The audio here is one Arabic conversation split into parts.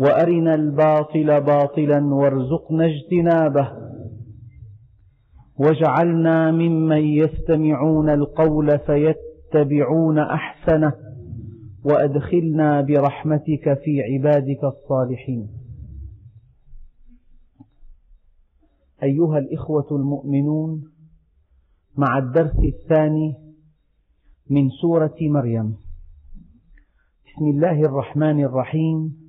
وأرنا الباطل باطلا وارزقنا اجتنابه. واجعلنا ممن يستمعون القول فيتبعون أحسنه وأدخلنا برحمتك في عبادك الصالحين. أيها الإخوة المؤمنون مع الدرس الثاني من سورة مريم. بسم الله الرحمن الرحيم.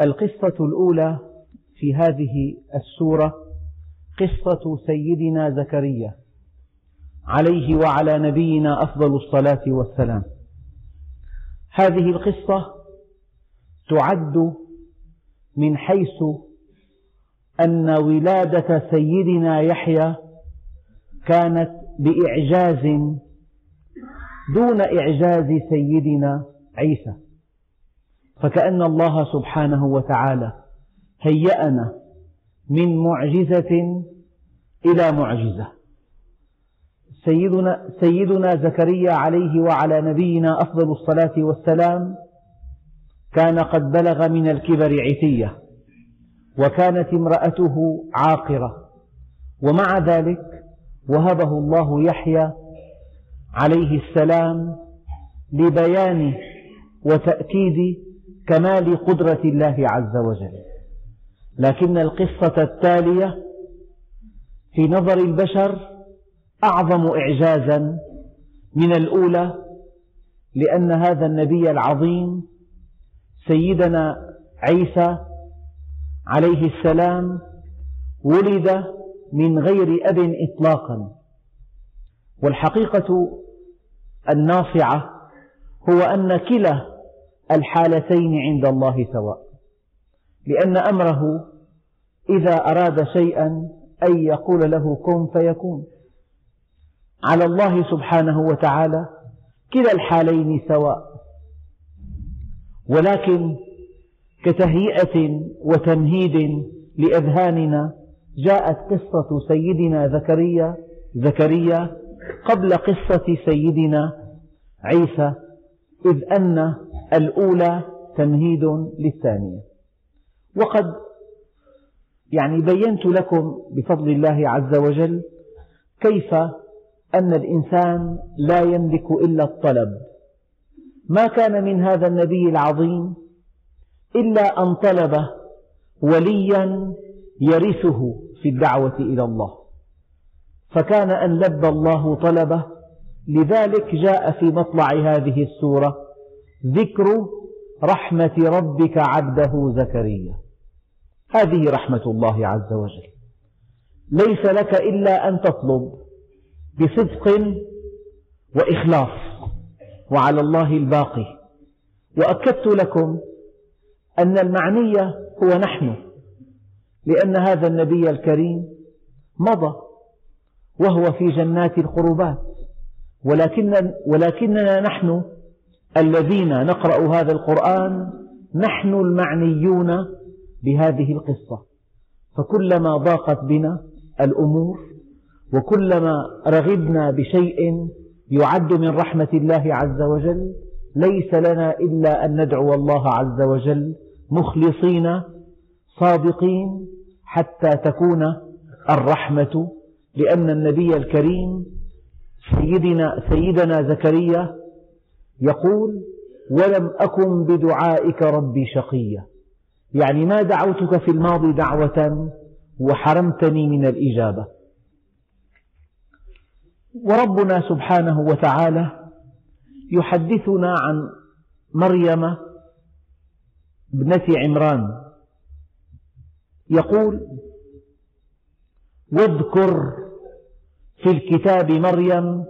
القصة الأولى في هذه السورة قصة سيدنا زكريا عليه وعلى نبينا أفضل الصلاة والسلام. هذه القصة تعد من حيث أن ولادة سيدنا يحيى كانت بإعجاز دون إعجاز سيدنا عيسى. فكأن الله سبحانه وتعالى هيأنا من معجزة إلى معجزة. سيدنا, سيدنا زكريا عليه وعلى نبينا أفضل الصلاة والسلام كان قد بلغ من الكبر عتية وكانت امرأته عاقرة ومع ذلك وهبه الله يحيى عليه السلام لبيان وتأكيد كمال قدرة الله عز وجل. لكن القصة التالية في نظر البشر أعظم إعجازا من الأولى لأن هذا النبي العظيم سيدنا عيسى عليه السلام ولد من غير أب إطلاقا. والحقيقة الناصعة هو أن كلا الحالتين عند الله سواء. لأن أمره إذا أراد شيئا أن يقول له كن فيكون. على الله سبحانه وتعالى كلا الحالين سواء. ولكن كتهيئة وتمهيد لأذهاننا جاءت قصة سيدنا زكريا زكريا قبل قصة سيدنا عيسى إذ أن الأولى تمهيد للثانية. وقد يعني بينت لكم بفضل الله عز وجل كيف أن الإنسان لا يملك إلا الطلب. ما كان من هذا النبي العظيم إلا أن طلب وليا يرثه في الدعوة إلى الله. فكان أن لبى الله طلبه. لذلك جاء في مطلع هذه السورة ذكر رحمة ربك عبده زكريا. هذه رحمة الله عز وجل. ليس لك إلا أن تطلب بصدق وإخلاص وعلى الله الباقي. وأكدت لكم أن المعني هو نحن لأن هذا النبي الكريم مضى وهو في جنات القربات ولكن ولكننا نحن الذين نقرأ هذا القرآن نحن المعنيون بهذه القصة. فكلما ضاقت بنا الأمور وكلما رغبنا بشيء يعد من رحمة الله عز وجل ليس لنا إلا أن ندعو الله عز وجل مخلصين صادقين حتى تكون الرحمة لأن النبي الكريم سيدنا, سيدنا زكريا يقول ولم أكن بدعائك ربي شقيا يعني ما دعوتك في الماضي دعوة وحرمتني من الإجابة. وربنا سبحانه وتعالى يحدثنا عن مريم ابنة عمران. يقول واذكر في الكتاب مريم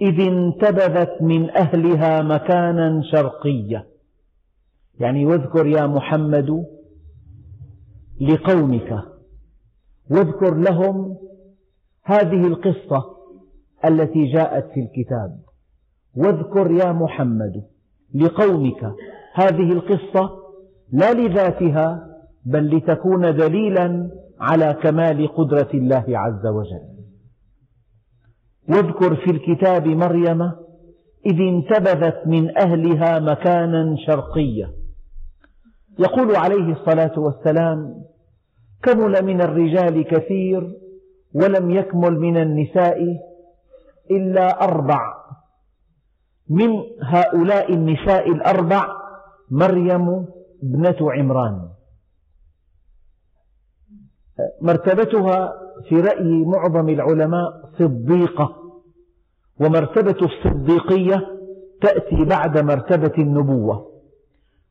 إذ انتبذت من أهلها مكانا شرقيا يعني واذكر يا محمد لقومك واذكر لهم هذه القصة التي جاءت في الكتاب. واذكر يا محمد لقومك هذه القصة لا لذاتها بل لتكون دليلا على كمال قدرة الله عز وجل. واذكر في الكتاب مريم إذ انتبذت من أهلها مكانا شرقيا يقول عليه الصلاة والسلام كمل من الرجال كثير ولم يكمل من النساء إلا أربع. من هؤلاء النساء الأربع مريم ابنة عمران. مرتبتها في رأي معظم العلماء صديقة. ومرتبة الصديقية تأتي بعد مرتبة النبوة.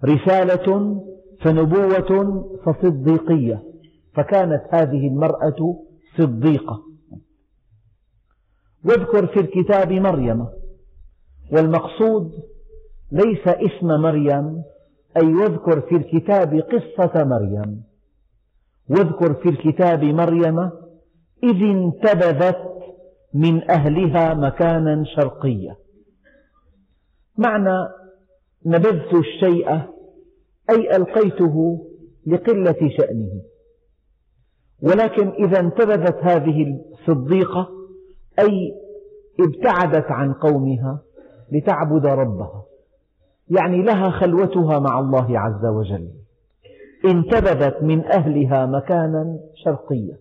رسالة فنبوة فصديقية فكانت هذه المرأة صديقة. واذكر في الكتاب مريم والمقصود ليس اسم مريم أي واذكر في الكتاب قصة مريم. واذكر في الكتاب مريم إذ انتبذت من أهلها مكانا شرقيا معنى نبذت الشيء أي ألقيته لقلة شأنه. ولكن إذا انتبذت هذه الصديقة أي ابتعدت عن قومها لتعبد ربها. يعني لها خلوتها مع الله عز وجل. انتبذت من أهلها مكانا شرقيا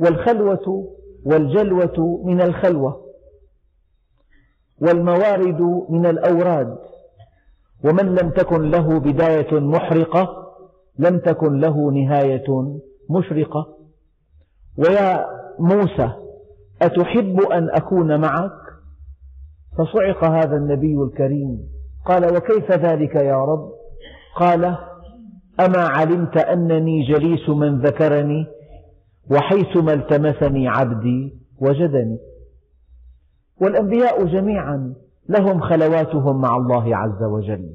والخلوة والجلوة من الخلوة والموارد من الأوراد ومن لم تكن له بداية محرقة لم تكن له نهاية مشرقة. ويا موسى أتحب أن أكون معك؟ فصعق هذا النبي الكريم. قال وكيف ذلك يا رب؟ قال أما علمت أنني جليس من ذكرني وحيثما التمسني عبدي وجدني. والأنبياء جميعا لهم خلواتهم مع الله عز وجل.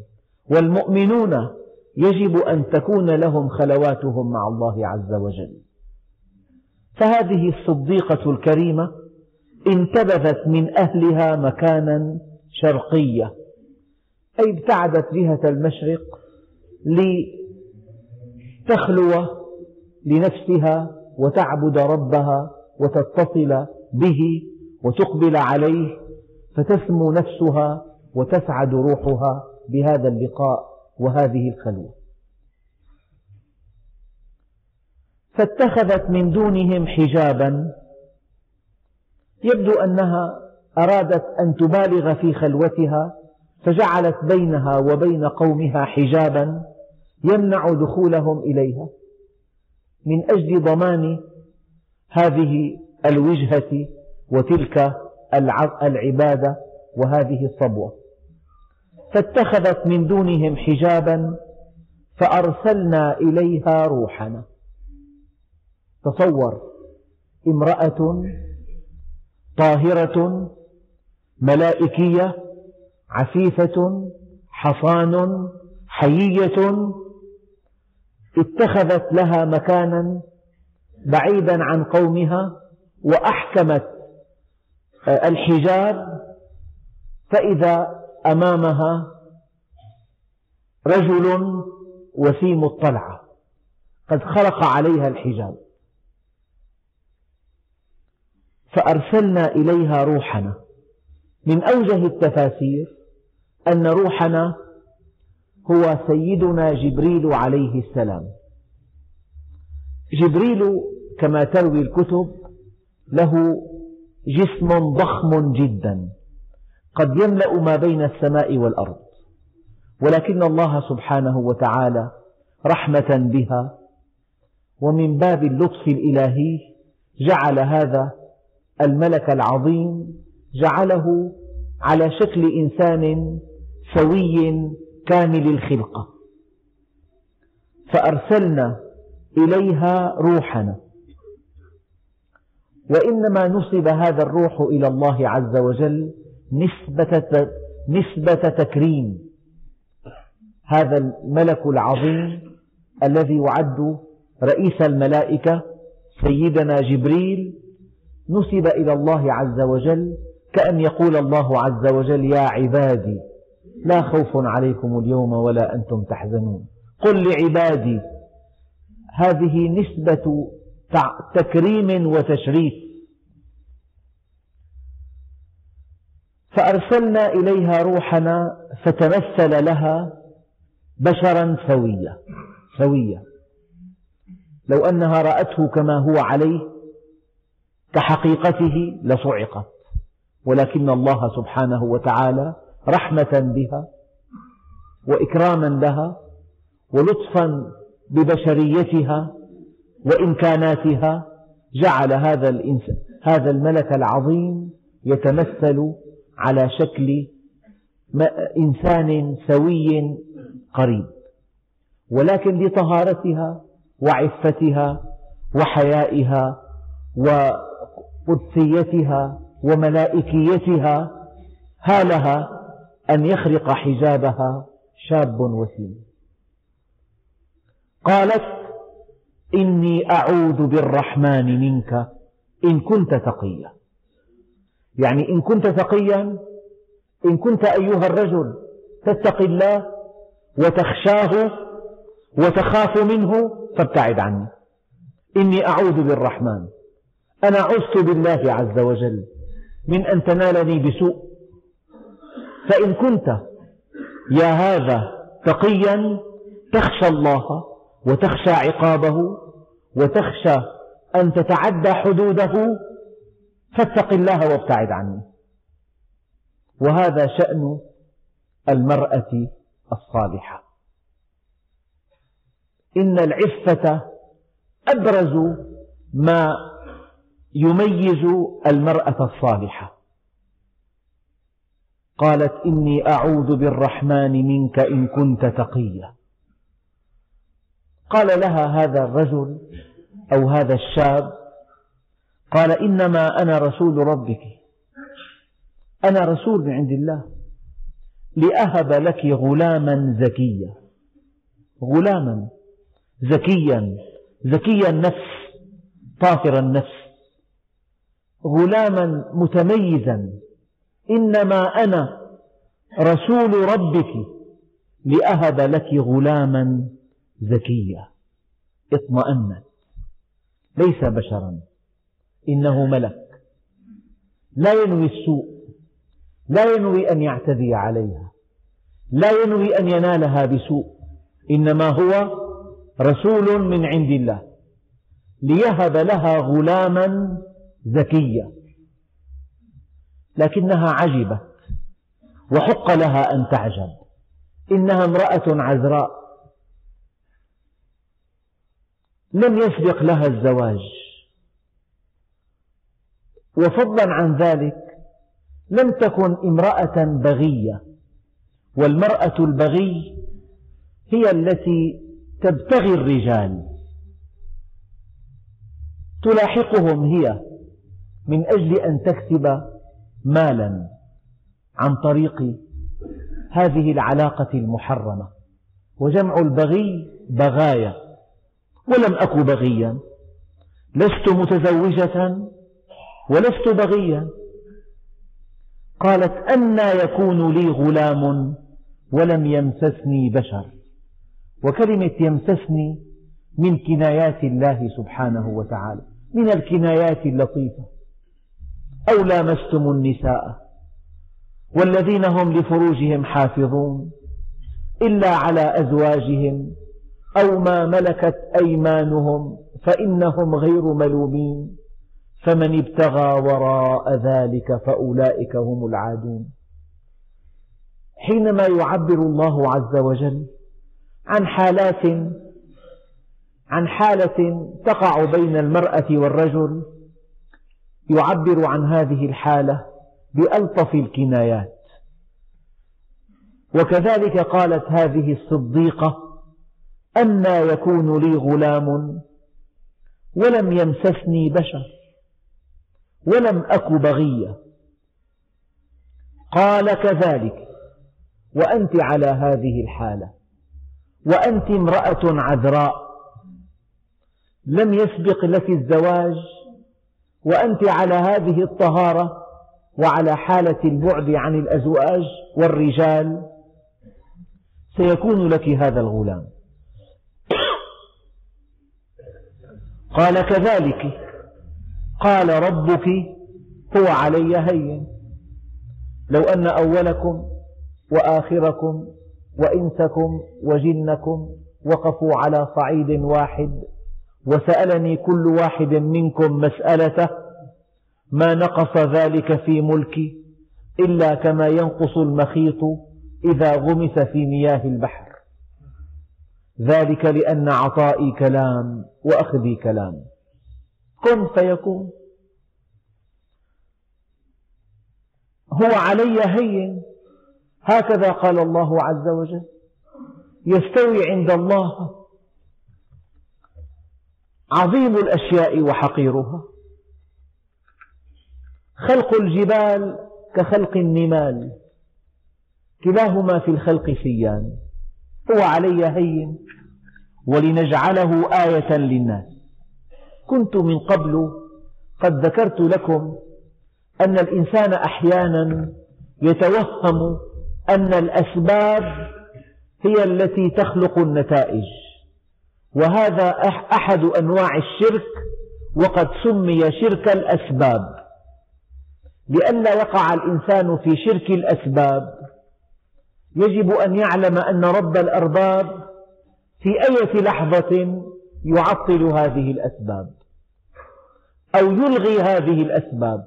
والمؤمنون يجب أن تكون لهم خلواتهم مع الله عز وجل. فهذه الصديقة الكريمة انتبذت من أهلها مكانا شرقيا أي ابتعدت جهة المشرق لتخلو لنفسها وتعبد ربها وتتصل به وتقبل عليه فتسمو نفسها وتسعد روحها بهذا اللقاء وهذه الخلوة. فاتخذت من دونهم حجابا يبدو أنها أرادت أن تبالغ في خلوتها فجعلت بينها وبين قومها حجابا يمنع دخولهم إليها. من أجل ضمان هذه الوجهة وتلك العبادة وهذه الصبوة. فاتخذت من دونهم حجابا فأرسلنا إليها روحنا. تصور امرأة طاهرة ملائكية عفيفة حصان حيية اتخذت لها مكانا بعيدا عن قومها وأحكمت الحجاب فإذا أمامها رجل وسيم الطلعة. قد خرق عليها الحجاب. فأرسلنا إليها روحنا. من أوجه التفاسير أن روحنا هو سيدنا جبريل عليه السلام. جبريل كما تروي الكتب له جسم ضخم جدا قد يملأ ما بين السماء والأرض ولكن الله سبحانه وتعالى رحمة بها ومن باب اللطف الإلهي جعل هذا الملك العظيم جعله على شكل إنسان سوي كامل الخلقة فأرسلنا إليها روحنا. وإنما نسب هذا الروح إلى الله عز وجل نسبة, نسبة تكريم. هذا الملك العظيم الذي يعد رئيس الملائكة سيدنا جبريل نسب إلى الله عز وجل كأن يقول الله عز وجل يا عبادي لا خوف عليكم اليوم ولا أنتم تحزنون. قل لعبادي هذه نسبة تكريم وتشريف. فأرسلنا إليها روحنا فتمثل لها بشرا سويا سويا لو أنها رأته كما هو عليه كحقيقته لصعقت. ولكن الله سبحانه وتعالى رحمة بها وإكراما لها ولطفا ببشريتها وإمكاناتها جعل هذا الإنسان هذا الملك العظيم يتمثل على شكل إنسان سوي قريب. ولكن لطهارتها وعفتها وحيائها وقدسيتها وملائكيتها هالها أن يخرق حجابها شاب وسيم. قالت إني أعوذ بالرحمن منك إن كنت تقيا. يعني إن كنت تقيا إن كنت أيها الرجل تتقي الله وتخشاه وتخاف منه فابتعد عني. إني أعوذ بالرحمن. أنا عزت بالله عز وجل من أن تنالني بسوء. فإن كنت يا هذا تقيا تخشى الله وتخشى عقابه وتخشى أن تتعدى حدوده فاتق الله وابتعد عني. وهذا شأن المرأة الصالحة. إن العفة أبرز ما يميز المرأة الصالحة. قالت إني أعوذ بالرحمن منك إن كنت تقيا. قال لها هذا الرجل أو هذا الشاب قال إنما أنا رسول ربك. أنا رسول من عند الله. لأهب لك غلاما زكيا. غلاما زكيا زكي النفس طاهر النفس. غلاما متميزا. إنما أنا رسول ربك لأهب لك غلاما زكيا اطمأنت ليس بشرا. إنه ملك. لا ينوي السوء. لا ينوي أن يعتدي عليها. لا ينوي أن ينالها بسوء. إنما هو رسول من عند الله. ليهب لها غلاما زكيا لكنها عجبت وحق لها أن تعجب. إنها امرأة عذراء لم يسبق لها الزواج. وفضلا عن ذلك لم تكن امرأة بغية والمرأة البغي هي التي تبتغي الرجال. تلاحقهم هي من أجل أن تكسب مالا عن طريق هذه العلاقة المحرمة. وجمع البغي بغايا ولم أك بغيا. لست متزوجة ولست بغيا. قالت أنى يكون لي غلام ولم يمسسني بشر. وكلمة يمسسني من كنايات الله سبحانه وتعالى من الكنايات اللطيفة. أو لامستم النساء والذين هم لفروجهم حافظون إلا على أزواجهم أو ما ملكت أيمانهم فإنهم غير ملومين فمن ابتغى وراء ذلك فأولئك هم العادون. حينما يعبر الله عز وجل عن حالات عن حالة تقع بين المرأة والرجل يعبر عن هذه الحالة بألطف الكنايات. وكذلك قالت هذه الصديقة أنى يكون لي غلام ولم يمسسني بشر ولم أك بغيا قال كذلك وأنت على هذه الحالة وأنت امرأة عذراء لم يسبق لك الزواج وأنت على هذه الطهارة وعلى حالة البعد عن الأزواج والرجال سيكون لك هذا الغلام. قال كذلك. قال ربك هو علي هين. لو أن أولكم وآخركم وإنسكم وجنكم وقفوا على صعيد واحد وسألني كل واحد منكم مسألته ما نقص ذلك في ملكي إلا كما ينقص المخيط إذا غمس في مياه البحر. ذلك لأن عطائي كلام وأخذي كلام. كن فيكون. هو علي هين. هكذا قال الله عز وجل. يستوي عند الله. عظيم الأشياء وحقيرها. خلق الجبال كخلق النمال. كلاهما في الخلق سيان هو علي هين ولنجعله آية للناس. كنت من قبل قد ذكرت لكم أن الإنسان أحيانا يتوهم أن الأسباب هي التي تخلق النتائج. وهذا أحد أنواع الشرك وقد سمي شرك الأسباب. لئلا يقع الإنسان في شرك الأسباب يجب أن يعلم أن رب الأرباب في أية لحظة يعطل هذه الأسباب أو يلغي هذه الأسباب.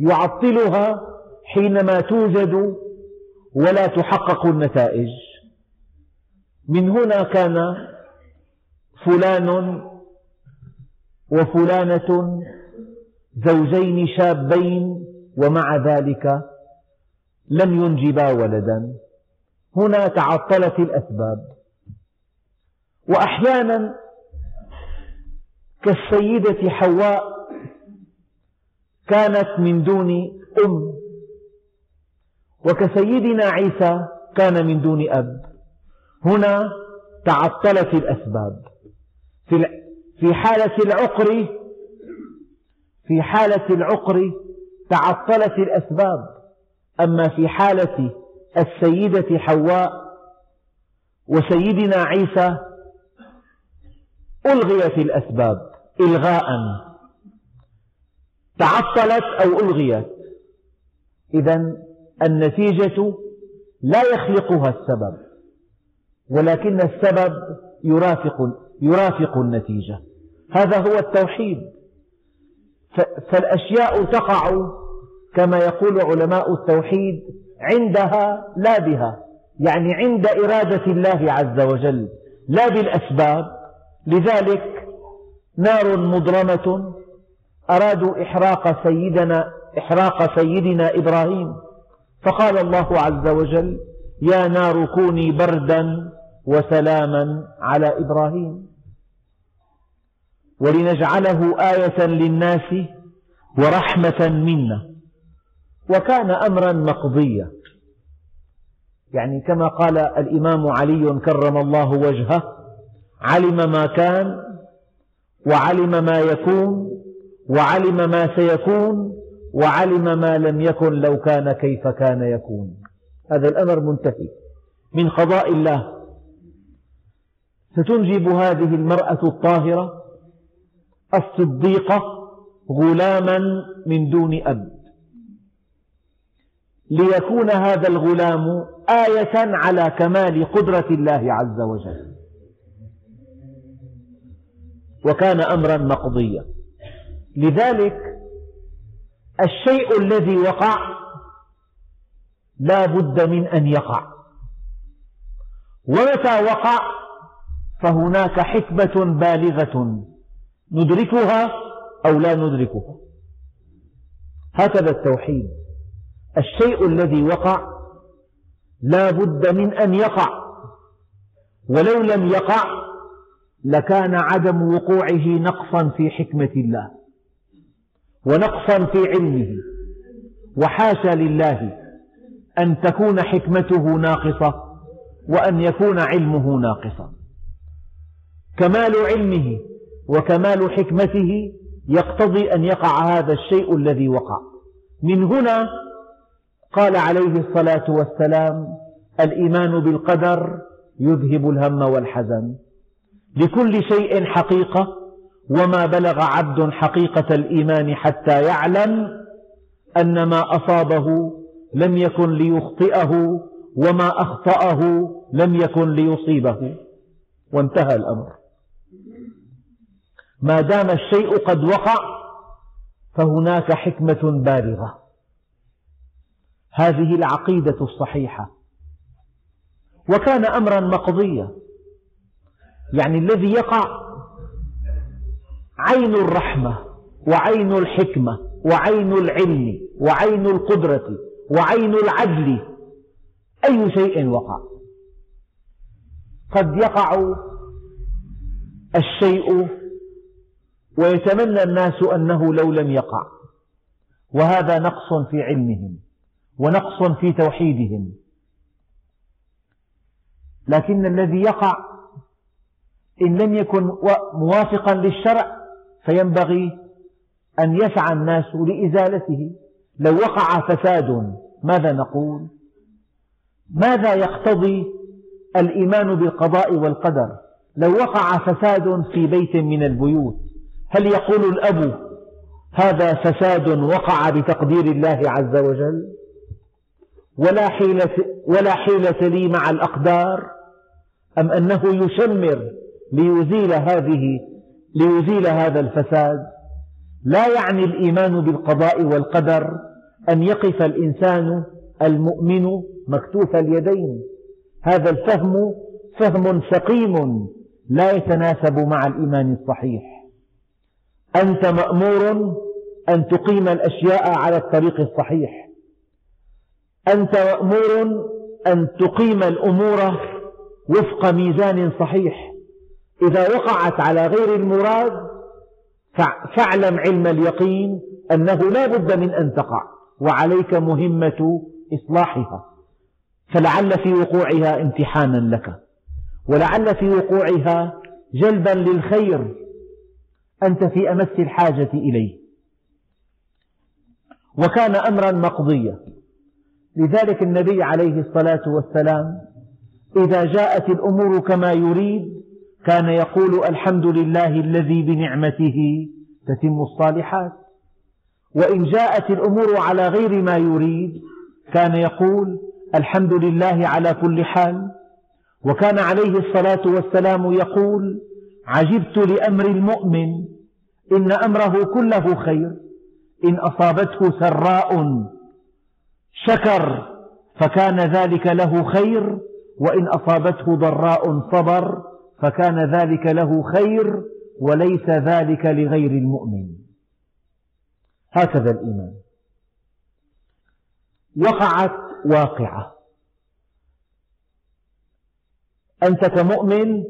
يعطلها حينما توجد ولا تحقق النتائج. من هنا كان فلان وفلانة زوجين شابين ومع ذلك لم ينجبا ولدا. هنا تعطلت الأسباب. وأحيانا كالسيدة حواء كانت من دون أم وكسيدنا عيسى كان من دون أب. هنا تعطلت الأسباب. في حالة العقر في حالة العقر تعطلت الأسباب. أما في حالة السيدة حواء وسيدنا عيسى ألغيت الأسباب إلغاء. تعطلت أو ألغيت. إذا النتيجة لا يخلقها السبب ولكن السبب يرافق يرافق النتيجة. هذا هو التوحيد. فالأشياء تقع كما يقول علماء التوحيد عندها لا بها يعني عند إرادة الله عز وجل لا بالأسباب. لذلك نار مضرمة أرادوا إحراق سيدنا إحراق سيدنا إبراهيم. فقال الله عز وجل يا نار كوني بردا وسلاما على إبراهيم. ولنجعله آية للناس ورحمة منا. وكان أمرا مقضيا. يعني كما قال الإمام علي كرم الله وجهه علم ما كان وعلم ما يكون وعلم ما سيكون وعلم ما لم يكن لو كان كيف كان يكون. هذا الأمر منتهي. من قضاء الله ستنجب هذه المرأة الطاهرة الصديقة غلاما من دون أب. ليكون هذا الغلام آية على كمال قدرة الله عز وجل. وكان أمرا مقضيا. لذلك الشيء الذي وقع لا بد من أن يقع. ومتى وقع؟ فهناك حكمة بالغة. ندركها أو لا ندركها. هكذا التوحيد. الشيء الذي وقع لا بد من أن يقع. ولو لم يقع لكان عدم وقوعه نقصا في حكمة الله ونقصا في علمه. وحاشا لله أن تكون حكمته ناقصة وأن يكون علمه ناقصا. كمال علمه وكمال حكمته يقتضي أن يقع هذا الشيء الذي وقع. من هنا قال عليه الصلاة والسلام الإيمان بالقدر يذهب الهم والحزن. لكل شيء حقيقة وما بلغ عبد حقيقة الإيمان حتى يعلم أن ما أصابه لم يكن ليخطئه وما أخطأه لم يكن ليصيبه. وانتهى الأمر. ما دام الشيء قد وقع فهناك حكمة بالغة. هذه العقيدة الصحيحة. وكان أمرا مقضيا يعني الذي يقع عين الرحمة وعين الحكمة وعين العلم وعين القدرة وعين العدل. أي شيء وقع؟ قد يقع الشيء ويتمنى الناس أنه لو لم يقع. وهذا نقص في علمهم ونقص في توحيدهم. لكن الذي يقع إن لم يكن موافقا للشرع فينبغي أن يسعى الناس لإزالته. لو وقع فساد ماذا نقول؟ ماذا يقتضي الإيمان بالقضاء والقدر؟ لو وقع فساد في بيت من البيوت هل يقول الأب هذا فساد وقع بتقدير الله عز وجل؟ ولا حيلة, ولا حيلة لي مع الأقدار؟ أم أنه يشمر ليزيل هذه ليزيل هذا الفساد؟ لا يعني الإيمان بالقضاء والقدر أن يقف الإنسان المؤمن مكتوف اليدين. هذا الفهم فهم سقيم لا يتناسب مع الإيمان الصحيح. أنت مأمور أن تقيم الأشياء على الطريق الصحيح. أنت مأمور أن تقيم الأمور وفق ميزان صحيح. إذا وقعت على غير المراد فاعلم علم اليقين أنه لا بد من أن تقع وعليك مهمة إصلاحها. فلعل في وقوعها امتحانا لك ولعل في وقوعها جلبا للخير. أنت في أمس الحاجة إليه. وكان أمرا مقضيا. لذلك النبي عليه الصلاة والسلام إذا جاءت الأمور كما يريد كان يقول الحمد لله الذي بنعمته تتم الصالحات. وإن جاءت الأمور على غير ما يريد كان يقول الحمد لله على كل حال. وكان عليه الصلاة والسلام يقول عجبت لأمر المؤمن إن أمره كله خير. إن أصابته سراء شكر فكان ذلك له خير وإن أصابته ضراء صبر فكان ذلك له خير وليس ذلك لغير المؤمن. هكذا الإيمان. وقعت واقعة. أنت كمؤمن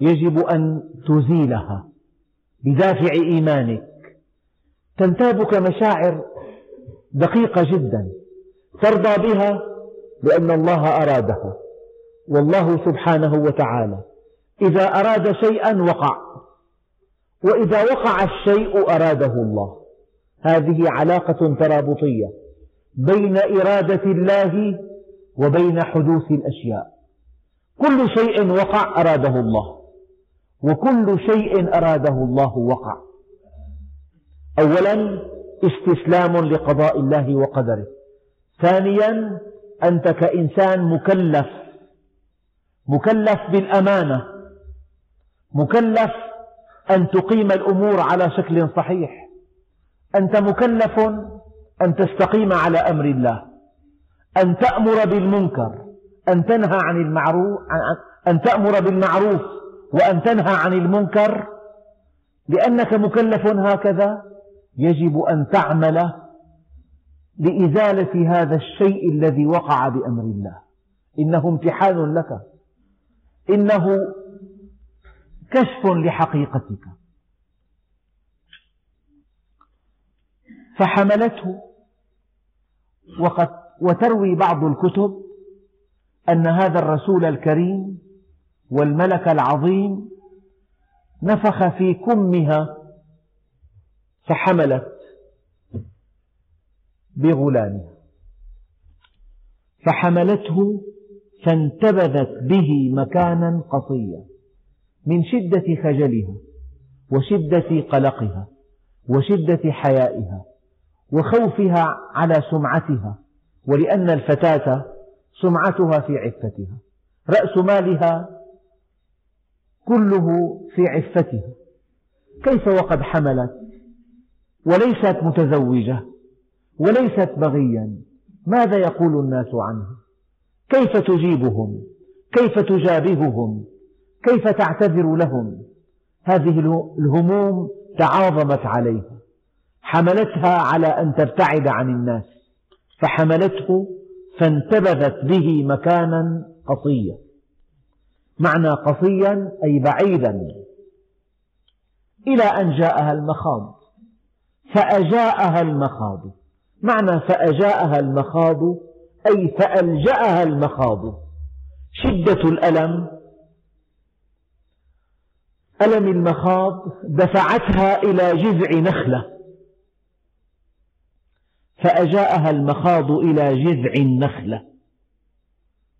يجب أن تزيلها. بدافع إيمانك. تنتابك مشاعر دقيقة جدا. ترضى بها لأن الله أرادها. والله سبحانه وتعالى إذا أراد شيئا وقع. وإذا وقع الشيء أراده الله. هذه علاقة ترابطية بين إرادة الله وبين حدوث الأشياء. كل شيء وقع أراده الله. وكل شيء أراده الله وقع. أولا استسلام لقضاء الله وقدره. ثانيا أنت كإنسان مكلف. مكلف بالأمانة. مكلف أن تقيم الأمور على شكل صحيح. أنت مكلف أن تستقيم على أمر الله. أن تأمر بالمنكر. أن تنهى عن المعروف أن تأمر بالمعروف. وأن تنهى عن المنكر لأنك مكلف هكذا يجب أن تعمل لإزالة هذا الشيء الذي وقع بأمر الله. إنه امتحان لك. إنه كشف لحقيقتك. فحملته. وقد وتروي بعض الكتب أن هذا الرسول الكريم والملك العظيم نفخ في كمها فحملت بغلامها. فحملته فانتبذت به مكانا قصيا من شدة خجلها وشدة قلقها وشدة حيائها وخوفها على سمعتها ولأن الفتاة سمعتها في عفتها. رأس مالها كله في عفتها كيف وقد حملت؟ وليست متزوجة وليست بغيا. ماذا يقول الناس عنها كيف تجيبهم؟ كيف تجابههم؟ كيف تعتذر لهم؟ هذه الهموم تعاظمت عليها. حملتها على أن تبتعد عن الناس. فحملته فانتبذت به مكانا قصيا. معنى قصيا أي بعيدا. إلى أن جاءها المخاض. فأجاءها المخاض. معنى فأجاءها المخاض أي فألجأها المخاض. شدة الألم. ألم المخاض دفعتها إلى جذع نخلة. فأجاءها المخاض إلى جذع النخلة.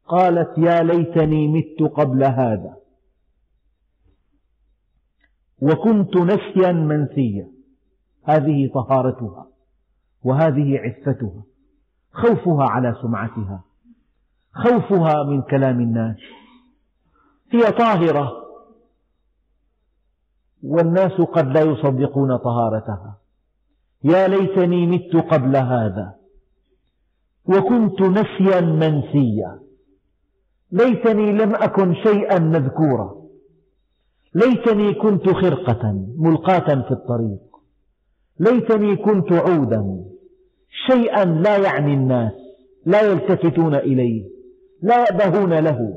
قالت يا ليتني مت قبل هذا. وكنت نسيا منسيا. هذه طهارتها وهذه عفتها. خوفها على سمعتها. خوفها من كلام الناس. هي طاهرة. والناس قد لا يصدقون طهارتها. يا ليتني مت قبل هذا. وكنت نسيا منسيا. ليتني لم أكن شيئا مذكورا. ليتني كنت خرقة ملقاة في الطريق. ليتني كنت عودا. شيئا لا يعني الناس لا يلتفتون إليه لا يأبهون له.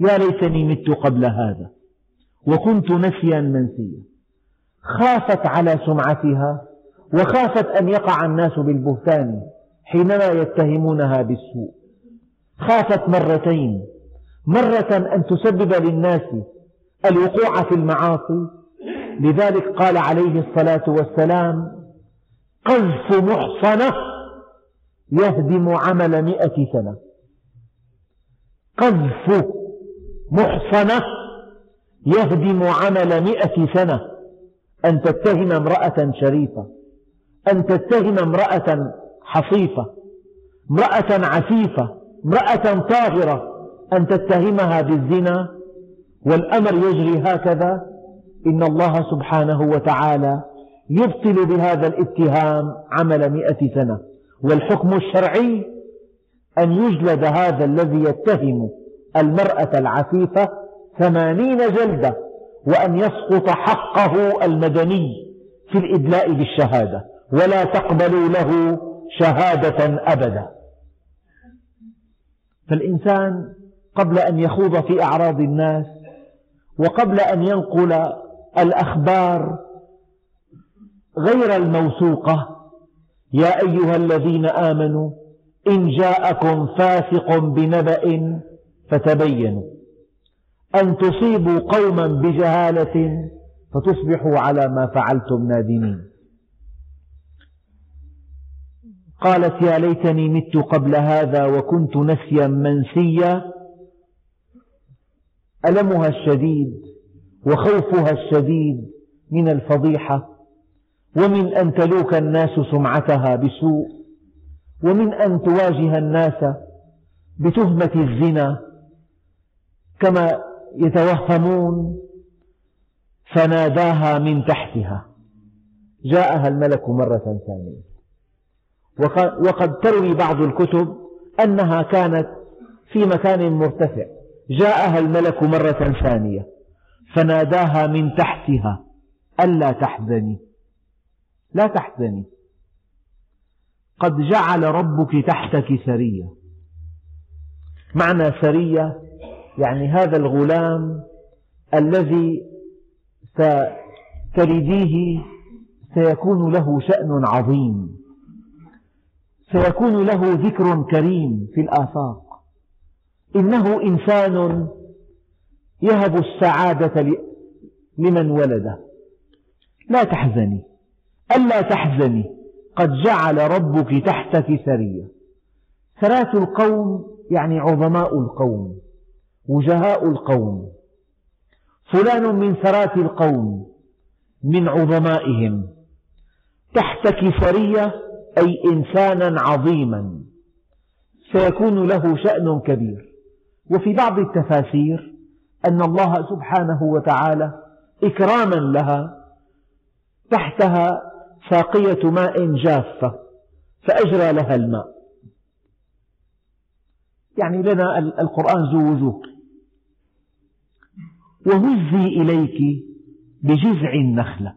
يا ليتني مت قبل هذا وكنت نسيا منسيا. خافت على سمعتها وخافت أن يقع الناس بالبهتان حينما يتهمونها بالسوء. خافت مرتين مرة أن تسبب للناس الوقوع في المعاصي. لذلك قال عليه الصلاة والسلام قذف محصنة يهدم عمل مئة سنة. قذف محصنة يهدم عمل مئة سنة. أن تتهم امرأة شريفة. أن تتهم امرأة حصيفة. امرأة عفيفة. امرأة طاهرة. أن تتهمها بالزنا والأمر يجري هكذا. إن الله سبحانه وتعالى يبطل بهذا الاتهام عمل مئة سنة. والحكم الشرعي أن يجلد هذا الذي يتهم المرأة العفيفة ثمانين جلدة وأن يسقط حقه المدني في الإدلاء بالشهادة. ولا تقبلوا له شهادة أبدا. فالإنسان قبل أن يخوض في أعراض الناس وقبل أن ينقل الأخبار غير الموثوقة. يا أيها الذين آمنوا إن جاءكم فاسق بنبأ فتبينوا. أن تصيبوا قوما بجهالة فتصبحوا على ما فعلتم نادمين. قالت يا ليتني مت قبل هذا وكنت نسيا منسيا. ألمها الشديد وخوفها الشديد من الفضيحة ومن أن تلوك الناس سمعتها بسوء ومن أن تواجه الناس بتهمة الزنا كما يتوهمون فناداها من تحتها. جاءها الملك مرة ثانية. وقد تروي بعض الكتب أنها كانت في مكان مرتفع. جاءها الملك مرة ثانية فناداها من تحتها ألا تحزني؟ لا تحزني. قد جعل ربك تحتك سرية. معنى سرية يعني هذا الغلام الذي ستلديه سيكون له شأن عظيم سيكون له ذكر كريم في الآفاق إنه إنسان يهب السعادة لمن ولده. لا تحزني. ألا تحزني. قد جعل ربك تحتك سريا ثلاث القوم يعني عظماء القوم وجهاء القوم. فلان من ثرات القوم من عظمائهم. تحتك سرية أي إنسانا عظيما. سيكون له شأن كبير. وفي بعض التفاسير أن الله سبحانه وتعالى إكراما لها تحتها ساقية ماء جافة فأجرى لها الماء. يعني لنا القرآن ذو وجوه وهزي إليك بجذع النخلة.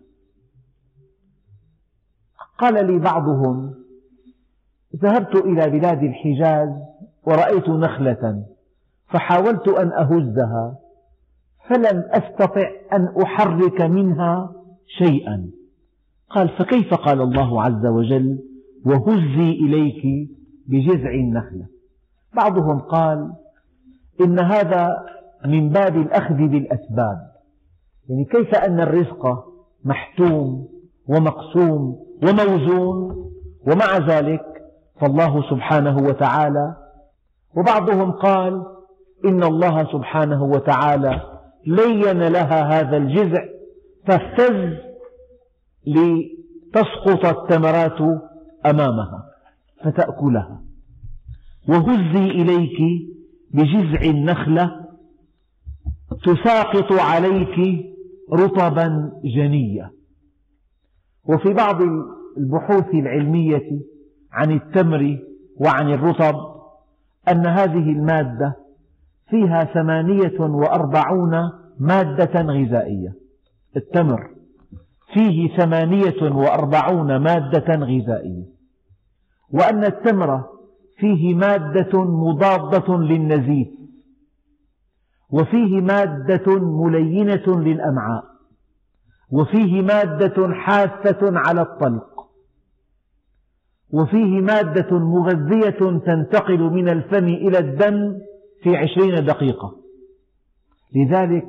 قال لي بعضهم ذهبت إلى بلاد الحجاز ورأيت نخلة. فحاولت أن أهزها فلم أستطع أن أحرك منها شيئا. قال فكيف؟ قال الله عز وجل وهزي إليك بجذع النخلة. بعضهم قال إن هذا من باب الأخذ بالأسباب. يعني كيف أن الرزق محتوم ومقسوم وموزون؟ ومع ذلك فالله سبحانه وتعالى وبعضهم قال إن الله سبحانه وتعالى لين لها هذا الجذع تهتز لتسقط الثمرات أمامها فتأكلها. وهزي إليك بجذع النخلة تساقط عليك رطبا جنيا وفي بعض البحوث العلمية عن التمر وعن الرطب أن هذه المادة فيها ثمانية وأربعون مادة غذائية. التمر. فيه ثمانية وأربعون مادة غذائية. وأن التمر فيه مادة مضادة للنزيف. وفيه مادة ملينة للأمعاء. وفيه مادة حافة على الطلق. وفيه مادة مغذية تنتقل من الفم إلى الدم في عشرين دقيقة. لذلك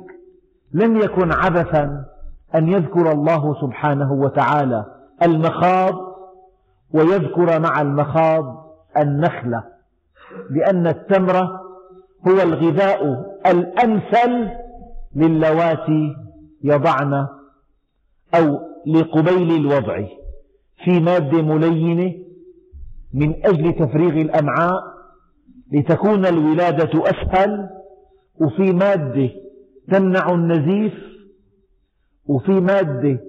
لم يكن عبثا أن يذكر الله سبحانه وتعالى المخاض ويذكر مع المخاض النخلة لأن التمر هو الغذاء الأمثل للواتي يضعن أو لقبيل الوضع في مادة ملينة من أجل تفريغ الأمعاء لتكون الولادة أسهل وفي مادة تمنع النزيف وفي مادة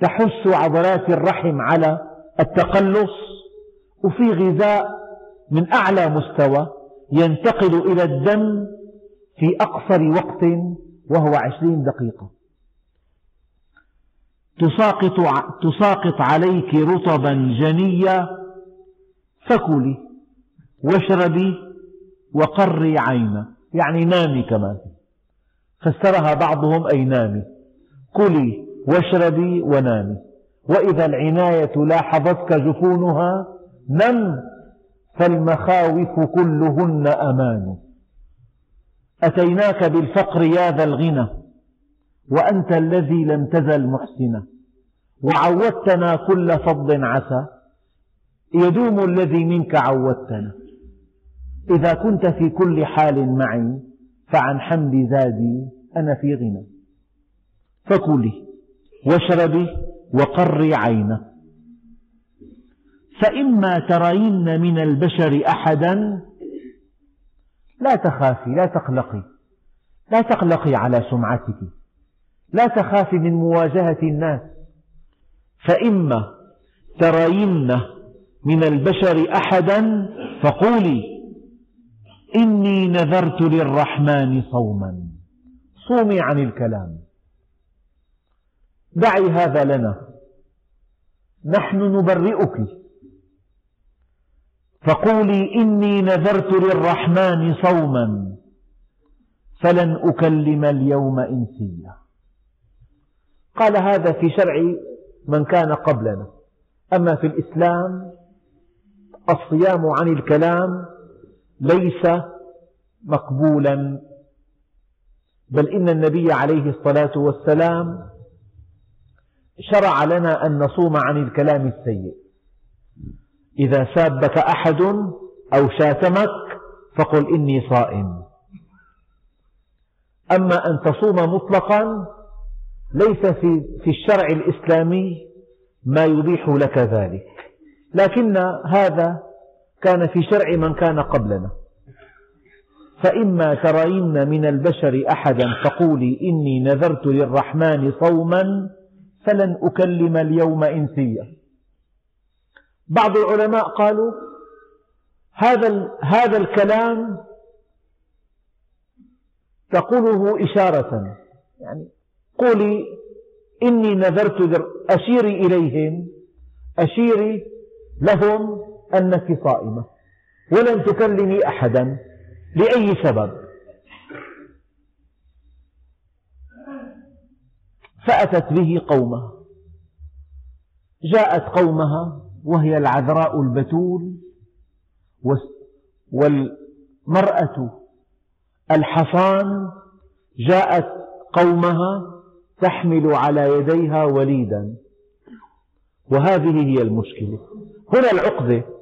تحث عضلات الرحم على التقلص وفي غذاء من أعلى مستوى ينتقل إلى الدم في أقصر وقت وهو عشرين دقيقة. تساقط, تساقط عليك رطبا جنيا فكلي واشربي وقري عينا. يعني نامي كمان. فسرها بعضهم أي نامي. كلي واشربي ونامي. وإذا العناية لاحظتك جفونها نم. فالمخاوف كلهن أمان. أتيناك بالفقر يا ذا الغنى وأنت الذي لم تزل محسنا. وعودتنا كل فضل عسى يدوم الذي منك عودتنا. إذا كنت في كل حال معي فعن حمد زادي أنا في غنى. فكلي واشربي وقري عينه. فإما ترين من البشر أحدا لا تخافي لا تقلقي. لا تقلقي على سمعتك. لا تخافي من مواجهة الناس. فإما ترين من البشر أحدا فقولي إني نذرت للرحمن صوما. صومي عن الكلام. دعي هذا لنا. نحن نبرئك. فقولي إني نذرت للرحمن صوما. فلن أكلم اليوم إنسيا. قال هذا في شرع من كان قبلنا. أما في الإسلام الصيام عن الكلام ليس مقبولا. بل إن النبي عليه الصلاة والسلام شرع لنا أن نصوم عن الكلام السيء. إذا سابك أحد أو شاتمك فقل إني صائم. أما أن تصوم مطلقا ليس في الشرع الإسلامي ما يبيح لك ذلك. لكن هذا كان في شرع من كان قبلنا. فإما ترين من البشر أحدا فقولي إني نذرت للرحمن صوما فلن أكلم اليوم إنسيا. بعض العلماء قالوا هذا هذا الكلام تقوله إشارة يعني قولي إني نذرت أشيري إليهم أشيري لهم أنك صائمة. ولن تكلمي أحدا. لأي سبب؟ فأتت به قومها جاءت قومها وهي العذراء البتول. والمرأة الحصان جاءت قومها تحمل على يديها وليدا. وهذه هي المشكلة. هنا العقدة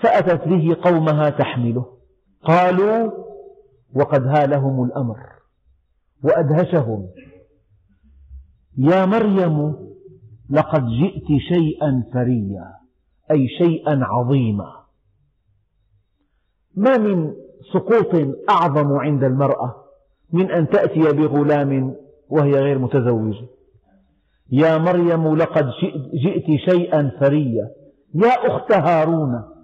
فأتت به قومها تحمله. قالوا وقد هالهم الأمر وأدهشهم. يا مريم لقد جئت شيئا فريا أي شيئا عظيما. ما من سقوط أعظم عند المرأة من أن تأتي بغلام وهي غير متزوجة. يا مريم لقد جئت شيئا فريا. يا أخت هارون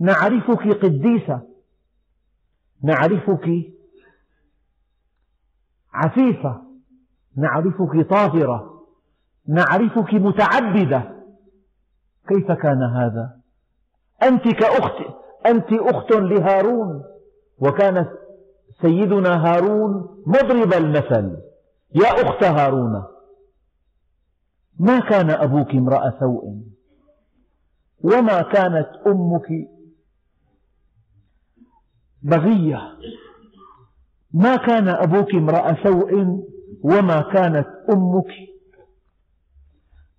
نعرفك قديسة. نعرفك عفيفة. نعرفك طاهرة. نعرفك متعبدة. كيف كان هذا؟ أنت كأخت أنت أخت لهارون وكان سيدنا هارون مضرب المثل. يا أخت هارون ما كان أبوك امرأ سوء؟ وما كانت أمك بغية. ما كان أبوك امرأ سوء وما كانت أمك.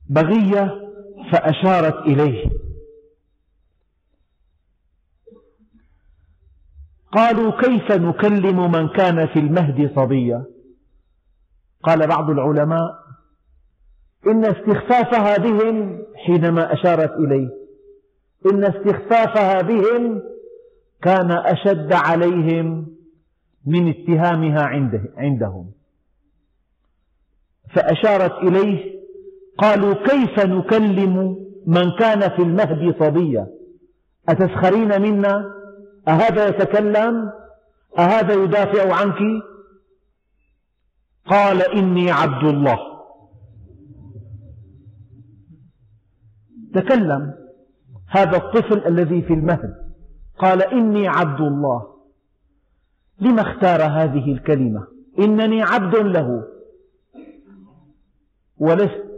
بغية فأشارت إليه. قالوا كيف نكلم من كان في المهد صبيا؟ قال بعض العلماء إن استخفافها بهم حينما أشارت إليه. إن استخفافها بهم كان أشد عليهم من اتهامها عندهم. فأشارت إليه قالوا كيف نكلم من كان في المهد صبيا؟ أتسخرين منا؟ أهذا يتكلم؟ أهذا يدافع عنك؟ قال إني عبد الله. تكلم. هذا الطفل الذي في المهد. قال إني عبد الله. لما اختار هذه الكلمة؟ إنني عبد له.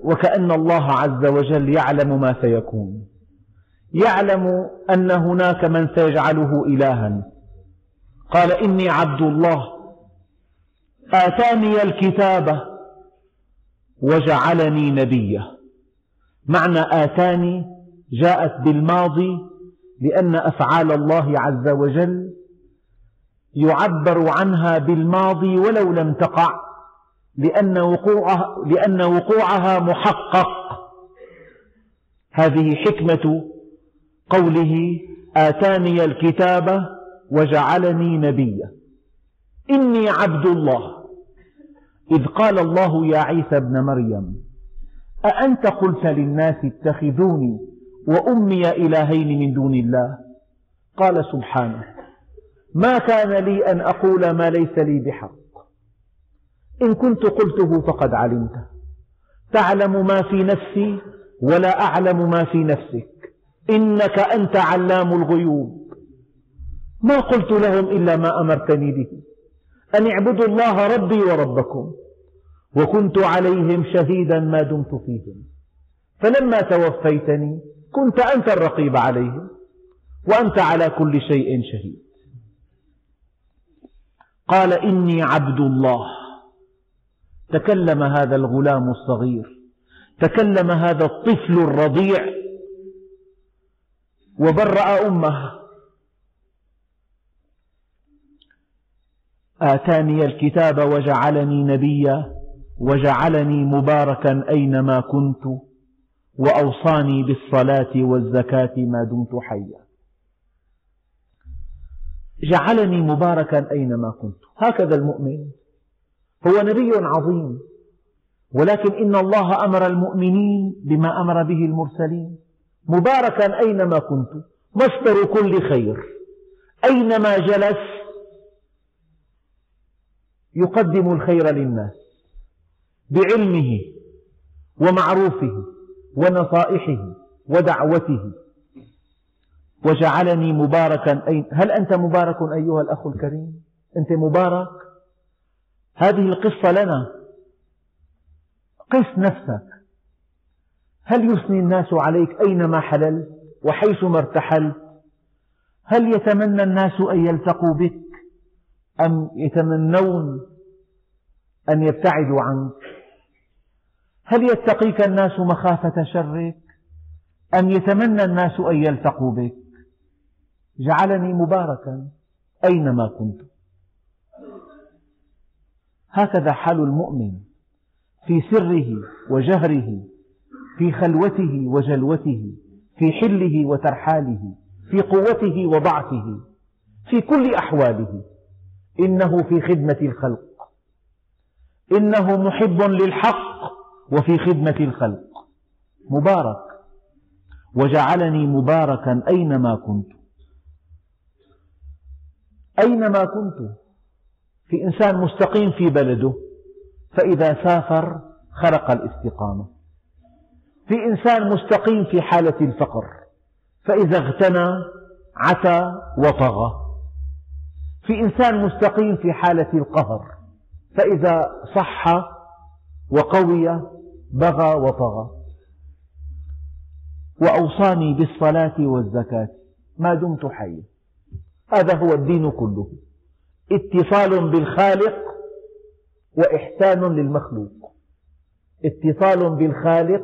وكأن الله عز وجل يعلم ما سيكون. يعلم أن هناك من سيجعله إلها. قال إني عبد الله. آتاني الكتاب وجعلني نبيا. معنى آتاني جاءت بالماضي لأن أفعال الله عز وجل يعبر عنها بالماضي ولو لم تقع لأن وقوعها, لأن وقوعها محقق. هذه حكمة قوله آتاني الكتاب وجعلني نبيا. إني عبد الله. إذ قال الله يا عيسى ابن مريم أأنت قلت للناس اتخذوني؟ وأمي إلهين من دون الله. قال سبحانه ما كان لي أن أقول ما ليس لي بحق. إن كنت قلته فقد علمته تعلم ما في نفسي ولا أعلم ما في نفسك. إنك أنت علام الغيوب. ما قلت لهم إلا ما أمرتني به. أن اعبدوا الله ربي وربكم. وكنت عليهم شهيدا ما دمت فيهم. فلما توفيتني كنت أنت الرقيب عليهم وأنت على كل شيء شهيد. قال إني عبد الله. تكلم هذا الغلام الصغير تكلم هذا الطفل الرضيع وبرأ أمه. آتاني الكتاب وجعلني نبيا وجعلني مباركا أينما كنت. وأوصاني بالصلاة والزكاة ما دمت حيا. جعلني مباركا أينما كنت. هكذا المؤمن. هو نبي عظيم. ولكن إن الله أمر المؤمنين بما أمر به المرسلين. مباركا أينما كنت. مصدر كل خير. أينما جلس يقدم الخير للناس. بعلمه ومعروفه. ونصائحه ودعوته. وجعلني مباركا. أين هل أنت مبارك أيها الأخ الكريم؟ أنت مبارك؟ هذه القصة لنا. قس نفسك. هل يثني الناس عليك أينما حللت وحيثما ارتحلت هل يتمنى الناس أن يلتقوا بك أم يتمنون أن يبتعدوا عنك؟ هل يتقيك الناس مخافة شرك؟ أم يتمنى الناس أن يلتقوا بك؟ جعلني مباركا أينما كنت. هكذا حال المؤمن في سره وجهره في خلوته وجلوته في حله وترحاله في قوته وضعفه في كل أحواله. إنه في خدمة الخلق. إنه محب للحق. وفي خدمة الخلق. مبارك. وجعلني مباركا أينما كنت. أينما كنت. في إنسان مستقيم في بلده. فإذا سافر خرق الاستقامة. في إنسان مستقيم في حالة الفقر. فإذا اغتنى عتى وطغى. في إنسان مستقيم في حالة القهر. فإذا صح وقوي بغى وطغى. وأوصاني بالصلاة والزكاة. ما دمت حيا. هذا هو الدين كله. اتصال بالخالق وإحسان للمخلوق. اتصال بالخالق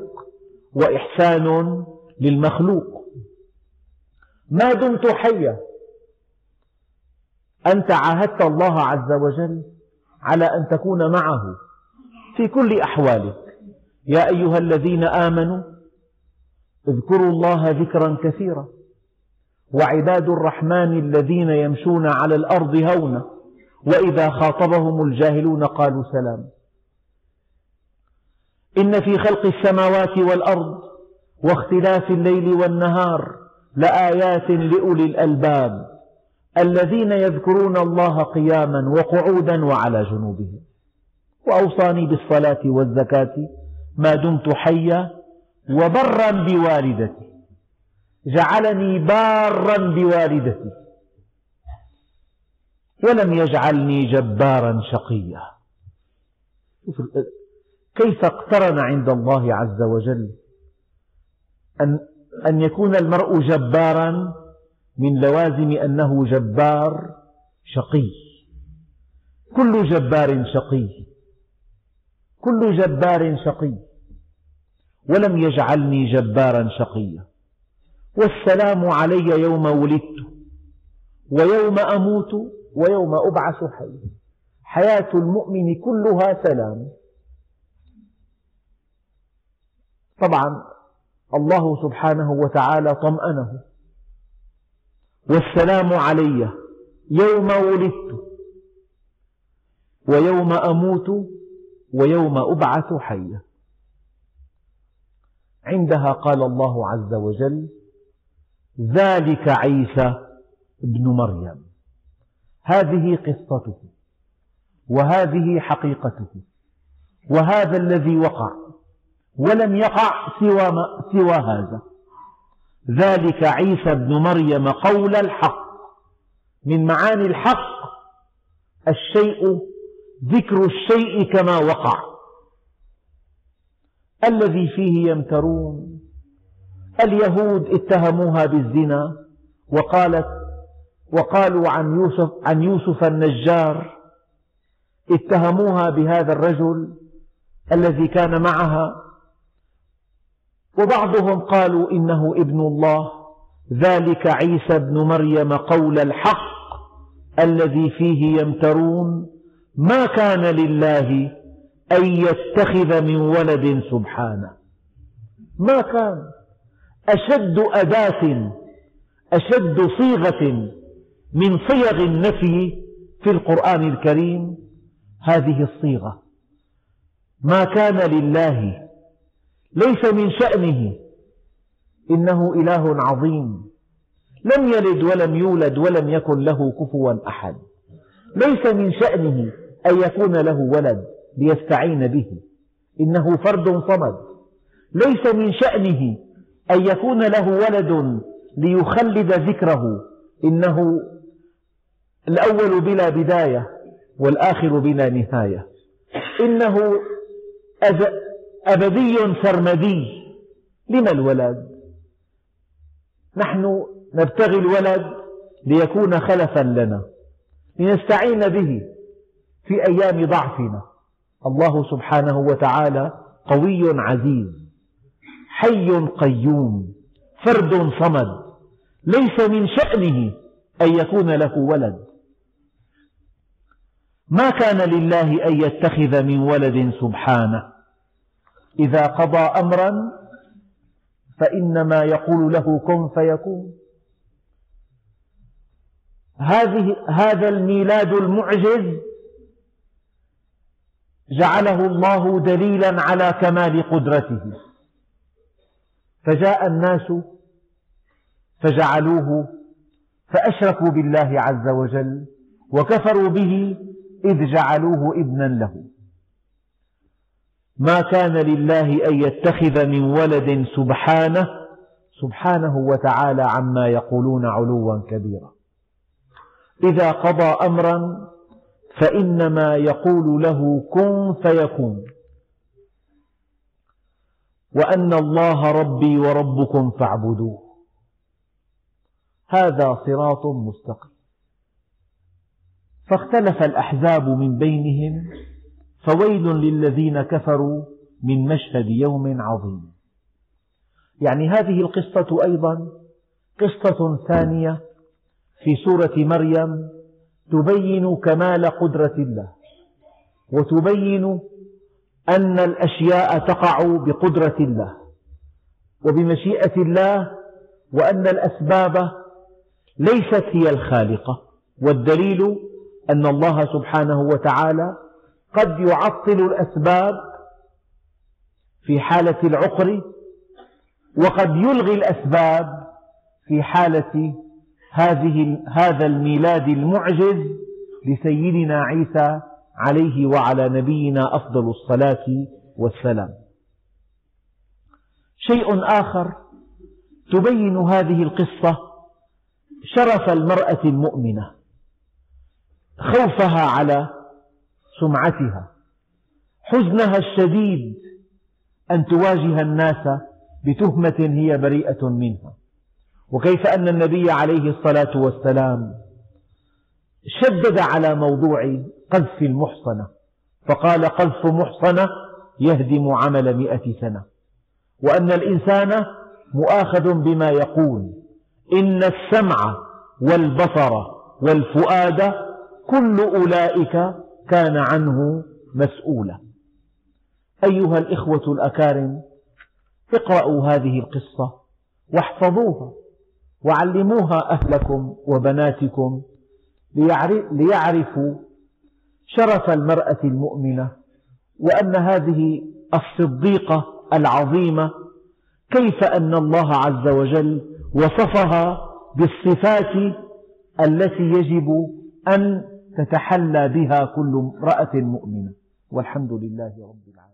وإحسان للمخلوق. ما دمت حيا. أنت عاهدت الله عز وجل على أن تكون معه في كل أحوالك يا أيها الذين آمنوا اذكروا الله ذكرا كثيرا. وعباد الرحمن الذين يمشون على الأرض هونا وإذا خاطبهم الجاهلون قالوا سلام. إن في خلق السماوات والأرض واختلاف الليل والنهار لآيات لأولي الألباب الذين يذكرون الله قياما وقعودا وعلى جنوبهم. وأوصاني بالصلاة والزكاة ما دمت حيا وبرا بوالدتي. جعلني بارا بوالدتي. ولم يجعلني جبارا شقيا. كيف اقترن عند الله عز وجل أن, أن يكون المرء جبارا من لوازم أنه جبار شقي. كل جبار شقي. كل جبار شقي. ولم يجعلني جبارا شقيا. والسلام علي يوم ولدت ويوم أموت ويوم أبعث حيا. حياة المؤمن كلها سلام. طبعا الله سبحانه وتعالى طمأنه. والسلام علي يوم ولدت ويوم أموت ويوم أبعث حيا. عندها قال الله عز وجل ذلك عيسى ابن مريم. هذه قصته وهذه حقيقته وهذا الذي وقع ولم يقع سوى, ما سوى هذا. ذلك عيسى ابن مريم قول الحق. من معاني الحق الشيء ذكر الشيء كما وقع. الذي فيه يمترون. اليهود اتهموها بالزنا وقالت وقالوا عن يوسف, عن يوسف النجار. اتهموها بهذا الرجل الذي كان معها. وبعضهم قالوا إنه ابن الله. ذلك عيسى ابن مريم قول الحق الذي فيه يمترون. ما كان لله أن يتخذ من ولد سبحانه. ما كان. أشد أداة أشد صيغة من صيغ النفي في القرآن الكريم هذه الصيغة. ما كان لله ليس من شأنه. إنه إله عظيم. لم يلد ولم يولد ولم يكن له كفوا أحد. ليس من شأنه أن يكون له ولد. ليستعين به. إنه فرد صمد. ليس من شأنه أن يكون له ولد ليخلد ذكره. إنه الأول بلا بداية والآخر بلا نهاية. إنه أبدي سرمدي. لما الولد؟ نحن نبتغي الولد ليكون خلفا لنا. لنستعين به في أيام ضعفنا. الله سبحانه وتعالى قوي عزيز حي قيوم فرد صمد ليس من شأنه أن يكون له ولد. ما كان لله أن يتخذ من ولد سبحانه. إذا قضى أمرا فإنما يقول له كن فيكون. هذه هذا الميلاد المعجز جعله الله دليلا على كمال قدرته. فجاء الناس فجعلوه فأشركوا بالله عز وجل وكفروا به إذ جعلوه ابنا له. ما كان لله أن يتخذ من ولد سبحانه سبحانه وتعالى عما يقولون علوا كبيرا. إذا قضى أمرا فإنما يقول له كن فيكون. وأن الله ربي وربكم فاعبدوه. هذا صراط مستقيم. فاختلف الأحزاب من بينهم فويل للذين كفروا من مشهد يوم عظيم. يعني هذه القصة أيضا قصة ثانية في سورة مريم تبين كمال قدرة الله وتبين أن الأشياء تقع بقدرة الله وبمشيئة الله وأن الأسباب ليست هي الخالقة والدليل أن الله سبحانه وتعالى قد يعطل الأسباب في حالة العقر وقد يلغي الأسباب في حالة هذه هذا الميلاد المعجز لسيدنا عيسى عليه وعلى نبينا أفضل الصلاة والسلام. شيء آخر تبين هذه القصة شرف المرأة المؤمنة خوفها على سمعتها حزنها الشديد أن تواجه الناس بتهمة هي بريئة منها. وكيف أن النبي عليه الصلاة والسلام شدد على موضوع قذف المحصنة فقال قذف محصنة يهدم عمل مئة سنة وأن الإنسان مؤاخذ بما يقول إن السمع والبصر والفؤاد كل أولئك كان عنه مسؤولا. أيها الإخوة الأكارم اقرأوا هذه القصة واحفظوها. وعلموها أهلكم وبناتكم ليعرفوا شرف المرأة المؤمنة وأن هذه الصديقة العظيمة كيف أن الله عز وجل وصفها بالصفات التي يجب أن تتحلى بها كل امرأة مؤمنة. والحمد لله رب العالمين.